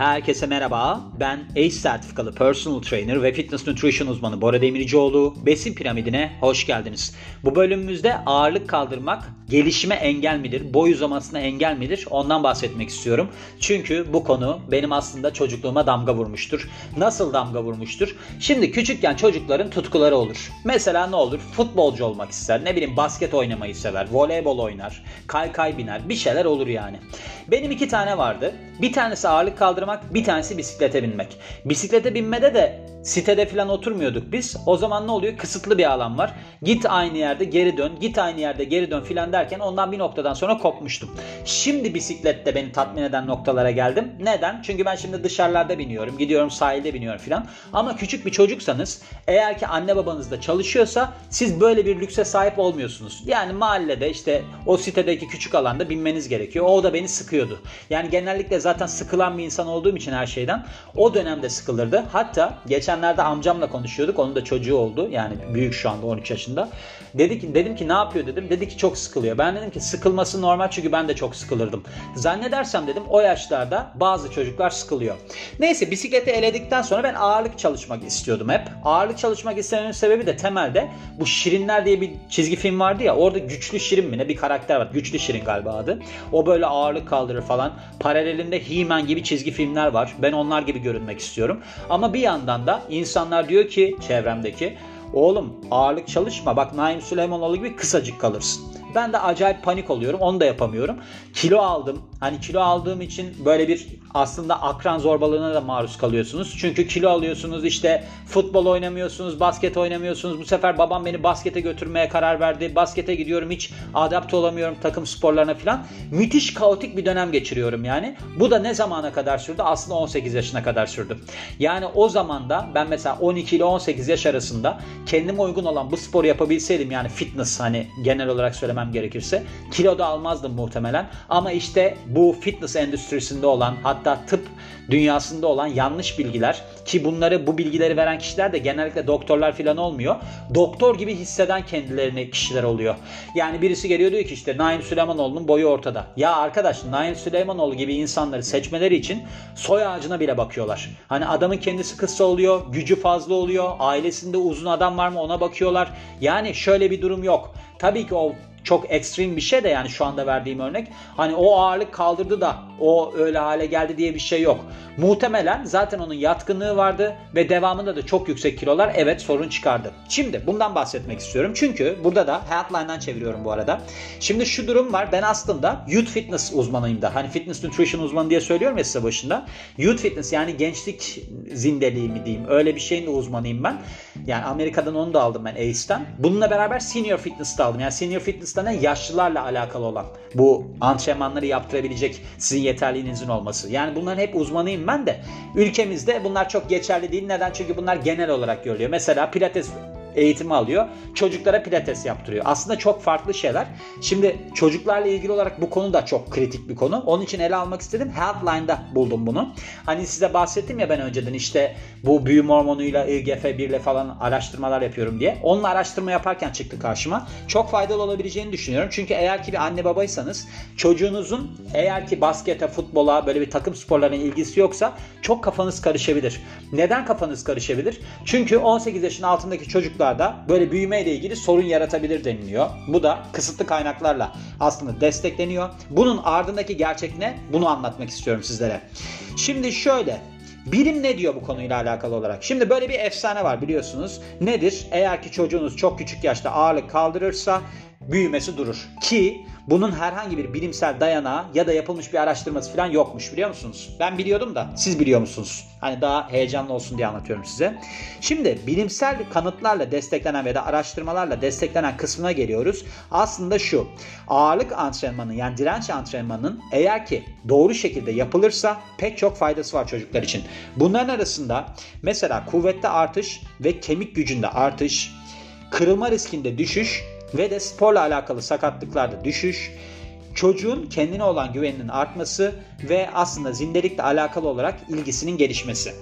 Herkese merhaba. Ben ACE sertifikalı personal trainer ve fitness nutrition uzmanı Bora Demircioğlu. Besin piramidine hoş geldiniz. Bu bölümümüzde ağırlık kaldırmak gelişime engel midir? Boy uzamasına engel midir? Ondan bahsetmek istiyorum. Çünkü bu konu benim aslında çocukluğuma damga vurmuştur. Nasıl damga vurmuştur? Şimdi küçükken çocukların tutkuları olur. Mesela ne olur? Futbolcu olmak ister. Ne bileyim basket oynamayı sever. Voleybol oynar. Kaykay biner. Bir şeyler olur yani. Benim iki tane vardı. Bir tanesi ağırlık kaldırmak, bir tanesi bisiklete binmek. Bisiklete binmede de sitede falan oturmuyorduk biz. O zaman ne oluyor? Kısıtlı bir alan var. Git aynı yerde geri dön, git aynı yerde geri dön filan derken ondan bir noktadan sonra kopmuştum. Şimdi bisiklette beni tatmin eden noktalara geldim. Neden? Çünkü ben şimdi dışarılarda biniyorum, gidiyorum sahilde biniyorum filan. Ama küçük bir çocuksanız eğer ki anne babanız da çalışıyorsa siz böyle bir lükse sahip olmuyorsunuz. Yani mahallede işte o sitedeki küçük alanda binmeniz gerekiyor. O da beni sıkıyordu. Yani genellikle zaten sıkılan bir insan olduğum için her şeyden o dönemde sıkılırdı. Hatta geçenlerde amcamla konuşuyorduk. Onun da çocuğu oldu. Yani büyük şu anda 13 yaşında. Dedi ki, dedim ki ne yapıyor dedim. Dedi ki çok sıkılıyor. Ben dedim ki sıkılması normal çünkü ben de çok sıkılırdım. Zannedersem dedim o yaşlarda bazı çocuklar sıkılıyor. Neyse bisikleti eledikten sonra ben ağırlık çalışmak istiyordum hep. Ağırlık çalışmak istememin sebebi de temelde bu Şirinler diye bir çizgi film vardı ya. Orada güçlü Şirin mi ne bir karakter var. Güçlü Şirin galiba adı. O böyle ağırlık kaldırır falan. Paralelinde He-Man gibi çizgi filmler var. Ben onlar gibi görünmek istiyorum. Ama bir yandan da insanlar diyor ki çevremdeki Oğlum ağırlık çalışma bak Naim Süleymanoğlu gibi kısacık kalırsın. Ben de acayip panik oluyorum. Onu da yapamıyorum. Kilo aldım. Hani kilo aldığım için böyle bir aslında akran zorbalığına da maruz kalıyorsunuz. Çünkü kilo alıyorsunuz işte futbol oynamıyorsunuz, basket oynamıyorsunuz. Bu sefer babam beni baskete götürmeye karar verdi. Baskete gidiyorum hiç adapte olamıyorum takım sporlarına falan. Müthiş kaotik bir dönem geçiriyorum yani. Bu da ne zamana kadar sürdü? Aslında 18 yaşına kadar sürdü. Yani o zaman da ben mesela 12 ile 18 yaş arasında kendime uygun olan bu sporu yapabilseydim yani fitness hani genel olarak söylemem gerekirse kilo da almazdım muhtemelen. Ama işte bu fitness endüstrisinde olan hatta tıp dünyasında olan yanlış bilgiler ki bunları bu bilgileri veren kişiler de genellikle doktorlar falan olmuyor. Doktor gibi hisseden kendilerini kişiler oluyor. Yani birisi geliyor diyor ki işte Naim Süleymanoğlu'nun boyu ortada. Ya arkadaş Naim Süleymanoğlu gibi insanları seçmeleri için soy ağacına bile bakıyorlar. Hani adamın kendisi kısa oluyor, gücü fazla oluyor, ailesinde uzun adam var mı ona bakıyorlar. Yani şöyle bir durum yok. Tabii ki o çok ekstrem bir şey de yani şu anda verdiğim örnek. Hani o ağırlık kaldırdı da o öyle hale geldi diye bir şey yok. Muhtemelen zaten onun yatkınlığı vardı ve devamında da çok yüksek kilolar evet sorun çıkardı. Şimdi bundan bahsetmek istiyorum. Çünkü burada da Healthline'dan çeviriyorum bu arada. Şimdi şu durum var. Ben aslında youth fitness uzmanıyım da. Hani fitness nutrition uzmanı diye söylüyorum ya size başında. Youth fitness yani gençlik zindeliği mi diyeyim. Öyle bir şeyin de uzmanıyım ben. Yani Amerika'dan onu da aldım ben ACE'den. Bununla beraber senior fitness de aldım. Yani senior fitness'ta ne? Yaşlılarla alakalı olan. Bu antrenmanları yaptırabilecek sizin yeterliğinizin olması. Yani bunların hep uzmanıyım ben de. Ülkemizde bunlar çok geçerli değil. Neden? Çünkü bunlar genel olarak görülüyor. Mesela pilates eğitimi alıyor. Çocuklara pilates yaptırıyor. Aslında çok farklı şeyler. Şimdi çocuklarla ilgili olarak bu konu da çok kritik bir konu. Onun için ele almak istedim. Healthline'da buldum bunu. Hani size bahsettim ya ben önceden işte bu büyüm hormonuyla IGF-1 ile falan araştırmalar yapıyorum diye. Onunla araştırma yaparken çıktı karşıma. Çok faydalı olabileceğini düşünüyorum. Çünkü eğer ki bir anne babaysanız çocuğunuzun eğer ki baskete, futbola böyle bir takım sporlarına ilgisi yoksa çok kafanız karışabilir. Neden kafanız karışabilir? Çünkü 18 yaşın altındaki çocuklarda böyle büyümeyle ilgili sorun yaratabilir deniliyor. Bu da kısıtlı kaynaklarla aslında destekleniyor. Bunun ardındaki gerçek ne? Bunu anlatmak istiyorum sizlere. Şimdi şöyle Bilim ne diyor bu konuyla alakalı olarak? Şimdi böyle bir efsane var biliyorsunuz. Nedir? Eğer ki çocuğunuz çok küçük yaşta ağırlık kaldırırsa büyümesi durur. Ki bunun herhangi bir bilimsel dayanağı ya da yapılmış bir araştırması falan yokmuş biliyor musunuz? Ben biliyordum da siz biliyor musunuz? Hani daha heyecanlı olsun diye anlatıyorum size. Şimdi bilimsel kanıtlarla desteklenen veya da araştırmalarla desteklenen kısmına geliyoruz. Aslında şu ağırlık antrenmanı yani direnç antrenmanının eğer ki doğru şekilde yapılırsa pek çok faydası var çocuklar için. Bunların arasında mesela kuvvette artış ve kemik gücünde artış, kırılma riskinde düşüş ve de sporla alakalı sakatlıklarda düşüş, çocuğun kendine olan güveninin artması ve aslında zindelikle alakalı olarak ilgisinin gelişmesi.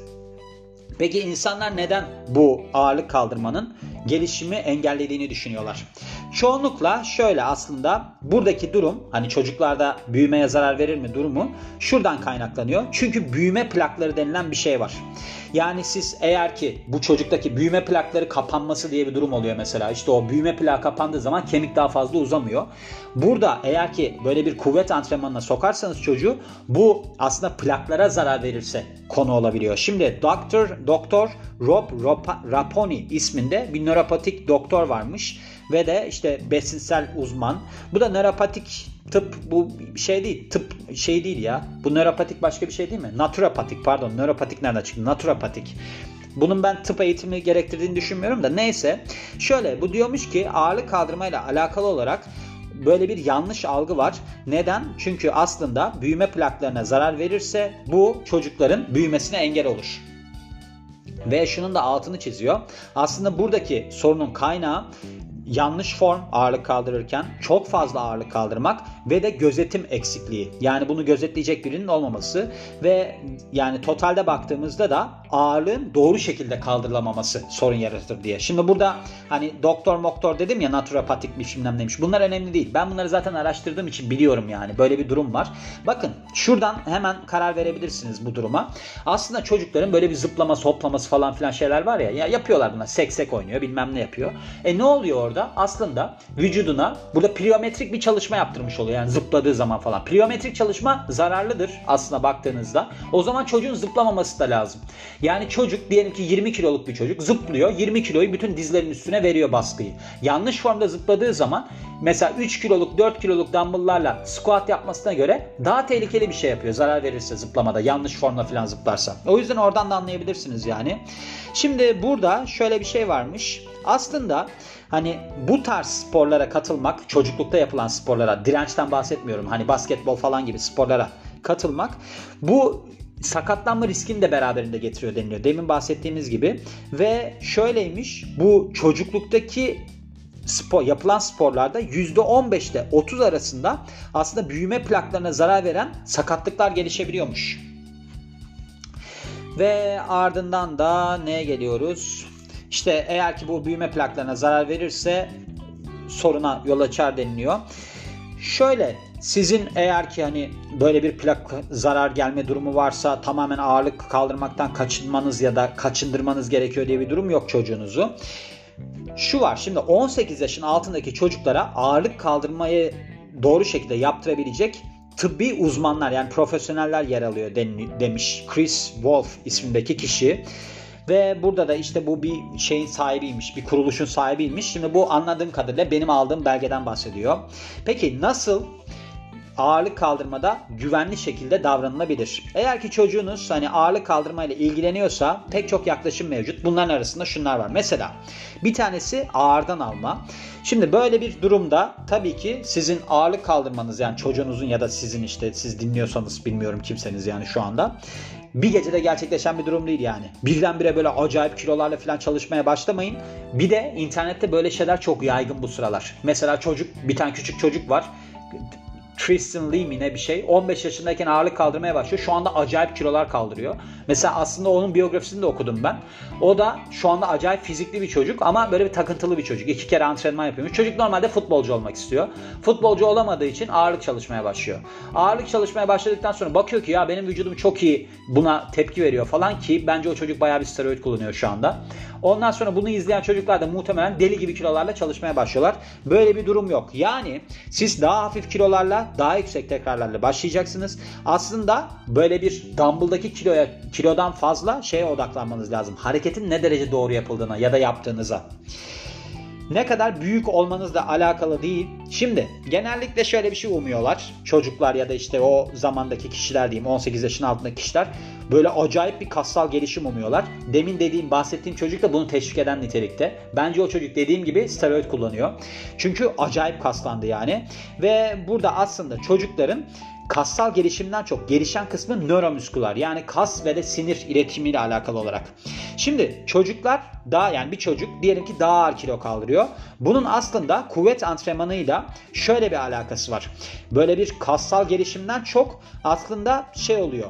Peki insanlar neden bu ağırlık kaldırmanın gelişimi engellediğini düşünüyorlar? Çoğunlukla şöyle aslında buradaki durum hani çocuklarda büyümeye zarar verir mi durumu şuradan kaynaklanıyor. Çünkü büyüme plakları denilen bir şey var. Yani siz eğer ki bu çocuktaki büyüme plakları kapanması diye bir durum oluyor mesela. İşte o büyüme plağı kapandığı zaman kemik daha fazla uzamıyor. Burada eğer ki böyle bir kuvvet antrenmanına sokarsanız çocuğu bu aslında plaklara zarar verirse konu olabiliyor. Şimdi doktor doktor Rob Raponi isminde bir nöropatik doktor varmış ve de işte besinsel uzman. Bu da nöropatik tıp bu şey değil. Tıp şey değil ya. Bu nöropatik başka bir şey değil mi? Naturopatik pardon. Nöropatik nereden çıktı? Naturopatik. Bunun ben tıp eğitimi gerektirdiğini düşünmüyorum da neyse. Şöyle bu diyormuş ki ağırlık kaldırmayla alakalı olarak böyle bir yanlış algı var. Neden? Çünkü aslında büyüme plaklarına zarar verirse bu çocukların büyümesine engel olur. Ve şunun da altını çiziyor. Aslında buradaki sorunun kaynağı yanlış form ağırlık kaldırırken çok fazla ağırlık kaldırmak ve de gözetim eksikliği. Yani bunu gözetleyecek birinin olmaması ve yani totalde baktığımızda da ağırlığın doğru şekilde kaldırılamaması sorun yaratır diye. Şimdi burada hani doktor moktor dedim ya naturopatik bir bilmem neymiş. Bunlar önemli değil. Ben bunları zaten araştırdığım için biliyorum yani. Böyle bir durum var. Bakın şuradan hemen karar verebilirsiniz bu duruma. Aslında çocukların böyle bir zıplama, hoplaması falan filan şeyler var ya. ya yapıyorlar buna. Seksek oynuyor bilmem ne yapıyor. E ne oluyor orada? Aslında vücuduna burada pliometrik bir çalışma yaptırmış oluyor. Yani zıpladığı zaman falan. Pliometrik çalışma zararlıdır aslında baktığınızda. O zaman çocuğun zıplamaması da lazım. Yani çocuk diyelim ki 20 kiloluk bir çocuk zıplıyor. 20 kiloyu bütün dizlerin üstüne veriyor baskıyı. Yanlış formda zıpladığı zaman mesela 3 kiloluk 4 kiloluk dumbbell'larla squat yapmasına göre daha tehlikeli bir şey yapıyor. Zarar verirse zıplamada yanlış formda falan zıplarsa. O yüzden oradan da anlayabilirsiniz yani. Şimdi burada şöyle bir şey varmış. Aslında hani bu tarz sporlara katılmak, çocuklukta yapılan sporlara, dirençten bahsetmiyorum. Hani basketbol falan gibi sporlara katılmak bu sakatlanma riskini de beraberinde getiriyor deniliyor. Demin bahsettiğimiz gibi ve şöyleymiş bu çocukluktaki spor yapılan sporlarda %15 ile 30 arasında aslında büyüme plaklarına zarar veren sakatlıklar gelişebiliyormuş. Ve ardından da neye geliyoruz? İşte eğer ki bu büyüme plaklarına zarar verirse soruna yol açar deniliyor. Şöyle sizin eğer ki hani böyle bir plak zarar gelme durumu varsa tamamen ağırlık kaldırmaktan kaçınmanız ya da kaçındırmanız gerekiyor diye bir durum yok çocuğunuzu. Şu var şimdi 18 yaşın altındaki çocuklara ağırlık kaldırmayı doğru şekilde yaptırabilecek tıbbi uzmanlar yani profesyoneller yer alıyor demiş Chris Wolf ismindeki kişi. Ve burada da işte bu bir şeyin sahibiymiş, bir kuruluşun sahibiymiş. Şimdi bu anladığım kadarıyla benim aldığım belgeden bahsediyor. Peki nasıl ağırlık kaldırmada güvenli şekilde davranılabilir. Eğer ki çocuğunuz hani ağırlık kaldırma ile ilgileniyorsa pek çok yaklaşım mevcut. Bunların arasında şunlar var. Mesela bir tanesi ağırdan alma. Şimdi böyle bir durumda tabii ki sizin ağırlık kaldırmanız yani çocuğunuzun ya da sizin işte siz dinliyorsanız bilmiyorum kimseniz yani şu anda bir gecede gerçekleşen bir durum değil yani. Birdenbire böyle acayip kilolarla falan çalışmaya başlamayın. Bir de internette böyle şeyler çok yaygın bu sıralar. Mesela çocuk bir tane küçük çocuk var Tristan Lee mi ne bir şey. 15 yaşındayken ağırlık kaldırmaya başlıyor. Şu anda acayip kilolar kaldırıyor. Mesela aslında onun biyografisini de okudum ben. O da şu anda acayip fizikli bir çocuk ama böyle bir takıntılı bir çocuk. İki kere antrenman yapıyormuş. Çocuk normalde futbolcu olmak istiyor. Futbolcu olamadığı için ağırlık çalışmaya başlıyor. Ağırlık çalışmaya başladıktan sonra bakıyor ki ya benim vücudum çok iyi buna tepki veriyor falan ki bence o çocuk bayağı bir steroid kullanıyor şu anda. Ondan sonra bunu izleyen çocuklar da muhtemelen deli gibi kilolarla çalışmaya başlıyorlar. Böyle bir durum yok. Yani siz daha hafif kilolarla daha yüksek tekrarlarla başlayacaksınız. Aslında böyle bir dumbbell'daki kiloya kilodan fazla şeye odaklanmanız lazım. Hareketin ne derece doğru yapıldığına ya da yaptığınıza ne kadar büyük olmanızla alakalı değil. Şimdi genellikle şöyle bir şey umuyorlar. Çocuklar ya da işte o zamandaki kişiler diyeyim 18 yaşın altındaki kişiler böyle acayip bir kassal gelişim umuyorlar. Demin dediğim bahsettiğim çocuk da bunu teşvik eden nitelikte. Bence o çocuk dediğim gibi steroid kullanıyor. Çünkü acayip kaslandı yani. Ve burada aslında çocukların kassal gelişimden çok gelişen kısmı nöromüsküler yani kas ve de sinir iletişimiyle alakalı olarak. Şimdi çocuklar daha yani bir çocuk diyelim ki daha ağır kilo kaldırıyor. Bunun aslında kuvvet antrenmanıyla şöyle bir alakası var. Böyle bir kassal gelişimden çok aslında şey oluyor.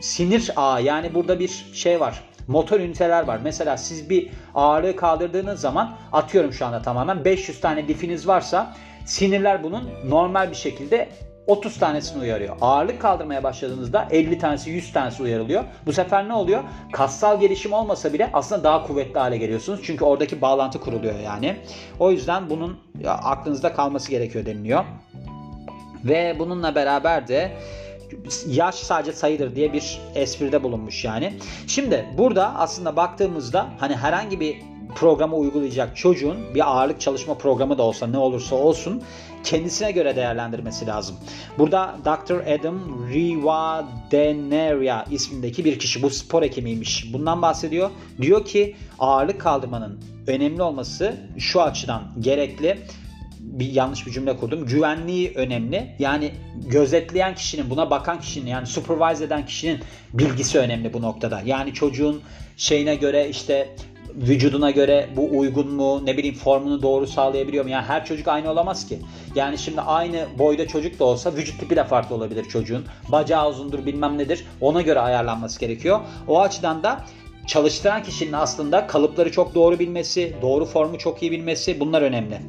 Sinir ağı yani burada bir şey var motor üniteler var. Mesela siz bir ağırlığı kaldırdığınız zaman atıyorum şu anda tamamen 500 tane difiniz varsa sinirler bunun normal bir şekilde 30 tanesini uyarıyor. Ağırlık kaldırmaya başladığınızda 50 tanesi 100 tanesi uyarılıyor. Bu sefer ne oluyor? Kassal gelişim olmasa bile aslında daha kuvvetli hale geliyorsunuz. Çünkü oradaki bağlantı kuruluyor yani. O yüzden bunun aklınızda kalması gerekiyor deniliyor. Ve bununla beraber de yaş sadece sayıdır diye bir espride bulunmuş yani. Şimdi burada aslında baktığımızda hani herhangi bir programı uygulayacak çocuğun bir ağırlık çalışma programı da olsa ne olursa olsun kendisine göre değerlendirmesi lazım. Burada Dr. Adam Rivadeneria ismindeki bir kişi bu spor hekimiymiş. Bundan bahsediyor. Diyor ki ağırlık kaldırmanın önemli olması şu açıdan gerekli bir yanlış bir cümle kurdum. Güvenliği önemli. Yani gözetleyen kişinin, buna bakan kişinin yani supervise eden kişinin bilgisi önemli bu noktada. Yani çocuğun şeyine göre işte vücuduna göre bu uygun mu ne bileyim formunu doğru sağlayabiliyor mu? Yani her çocuk aynı olamaz ki. Yani şimdi aynı boyda çocuk da olsa vücut tipi de farklı olabilir çocuğun. Bacağı uzundur bilmem nedir. Ona göre ayarlanması gerekiyor. O açıdan da çalıştıran kişinin aslında kalıpları çok doğru bilmesi, doğru formu çok iyi bilmesi bunlar önemli.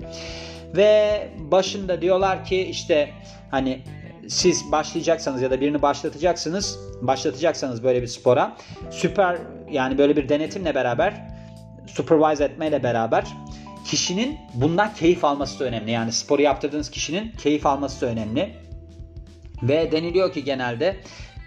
Ve başında diyorlar ki işte hani siz başlayacaksanız ya da birini başlatacaksınız, başlatacaksanız böyle bir spora süper yani böyle bir denetimle beraber supervise etmeyle beraber kişinin bundan keyif alması da önemli. Yani sporu yaptırdığınız kişinin keyif alması da önemli. Ve deniliyor ki genelde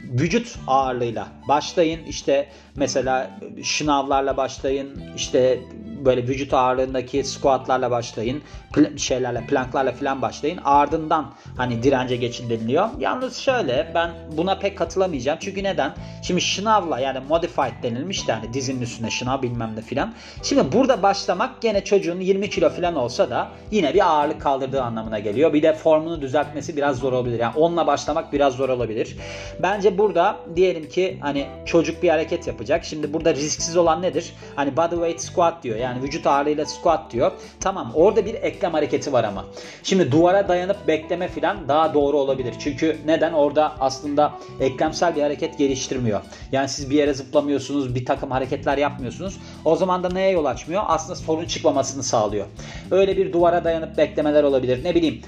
vücut ağırlığıyla başlayın. İşte mesela şınavlarla başlayın. İşte böyle vücut ağırlığındaki squatlarla başlayın. Pl- şeylerle planklarla falan başlayın. Ardından hani dirence geçin deniliyor. Yalnız şöyle ben buna pek katılamayacağım. Çünkü neden? Şimdi şınavla yani modified denilmiş de hani dizinin üstünde şınav bilmem ne filan. Şimdi burada başlamak gene çocuğun 20 kilo falan olsa da yine bir ağırlık kaldırdığı anlamına geliyor. Bir de formunu düzeltmesi biraz zor olabilir. Yani onunla başlamak biraz zor olabilir. Bence burada diyelim ki hani çocuk bir hareket yapacak. Şimdi burada risksiz olan nedir? Hani body weight squat diyor. Yani vücut ağırlığıyla squat diyor. Tamam orada bir eklem hareketi var ama. Şimdi duvara dayanıp bekleme falan daha doğru olabilir. Çünkü neden? Orada aslında eklemsel bir hareket geliştirmiyor. Yani siz bir yere zıplamıyorsunuz, bir takım hareketler yapmıyorsunuz. O zaman da neye yol açmıyor? Aslında sorun çıkmamasını sağlıyor. Öyle bir duvara dayanıp beklemeler olabilir. Ne bileyim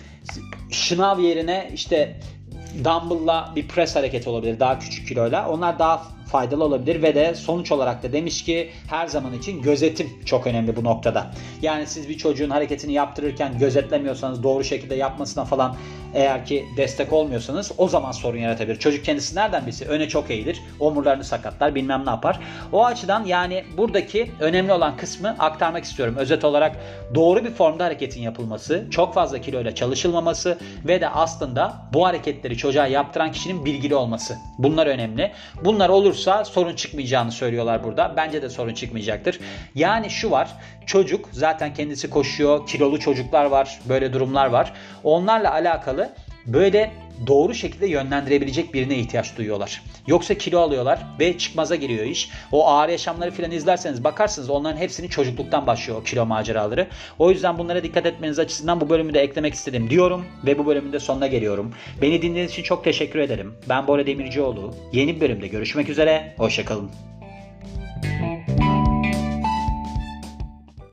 şınav yerine işte dumbbell'la bir press hareketi olabilir daha küçük kiloyla. Onlar daha faydalı olabilir ve de sonuç olarak da demiş ki her zaman için gözetim çok önemli bu noktada. Yani siz bir çocuğun hareketini yaptırırken gözetlemiyorsanız doğru şekilde yapmasına falan eğer ki destek olmuyorsanız o zaman sorun yaratabilir. Çocuk kendisi nereden bilsin? Öne çok eğilir. Omurlarını sakatlar bilmem ne yapar. O açıdan yani buradaki önemli olan kısmı aktarmak istiyorum. Özet olarak doğru bir formda hareketin yapılması, çok fazla kiloyla çalışılmaması ve de aslında bu hareketleri çocuğa yaptıran kişinin bilgili olması. Bunlar önemli. Bunlar olursa sorun çıkmayacağını söylüyorlar burada. Bence de sorun çıkmayacaktır. Yani şu var. Çocuk zaten kendisi koşuyor. Kilolu çocuklar var. Böyle durumlar var. Onlarla alakalı böyle doğru şekilde yönlendirebilecek birine ihtiyaç duyuyorlar. Yoksa kilo alıyorlar ve çıkmaza giriyor iş. O ağır yaşamları filan izlerseniz bakarsınız onların hepsini çocukluktan başlıyor o kilo maceraları. O yüzden bunlara dikkat etmeniz açısından bu bölümü de eklemek istedim diyorum ve bu bölümün de sonuna geliyorum. Beni dinlediğiniz için çok teşekkür ederim. Ben Bora Demircioğlu. Yeni bir bölümde görüşmek üzere. Hoşçakalın.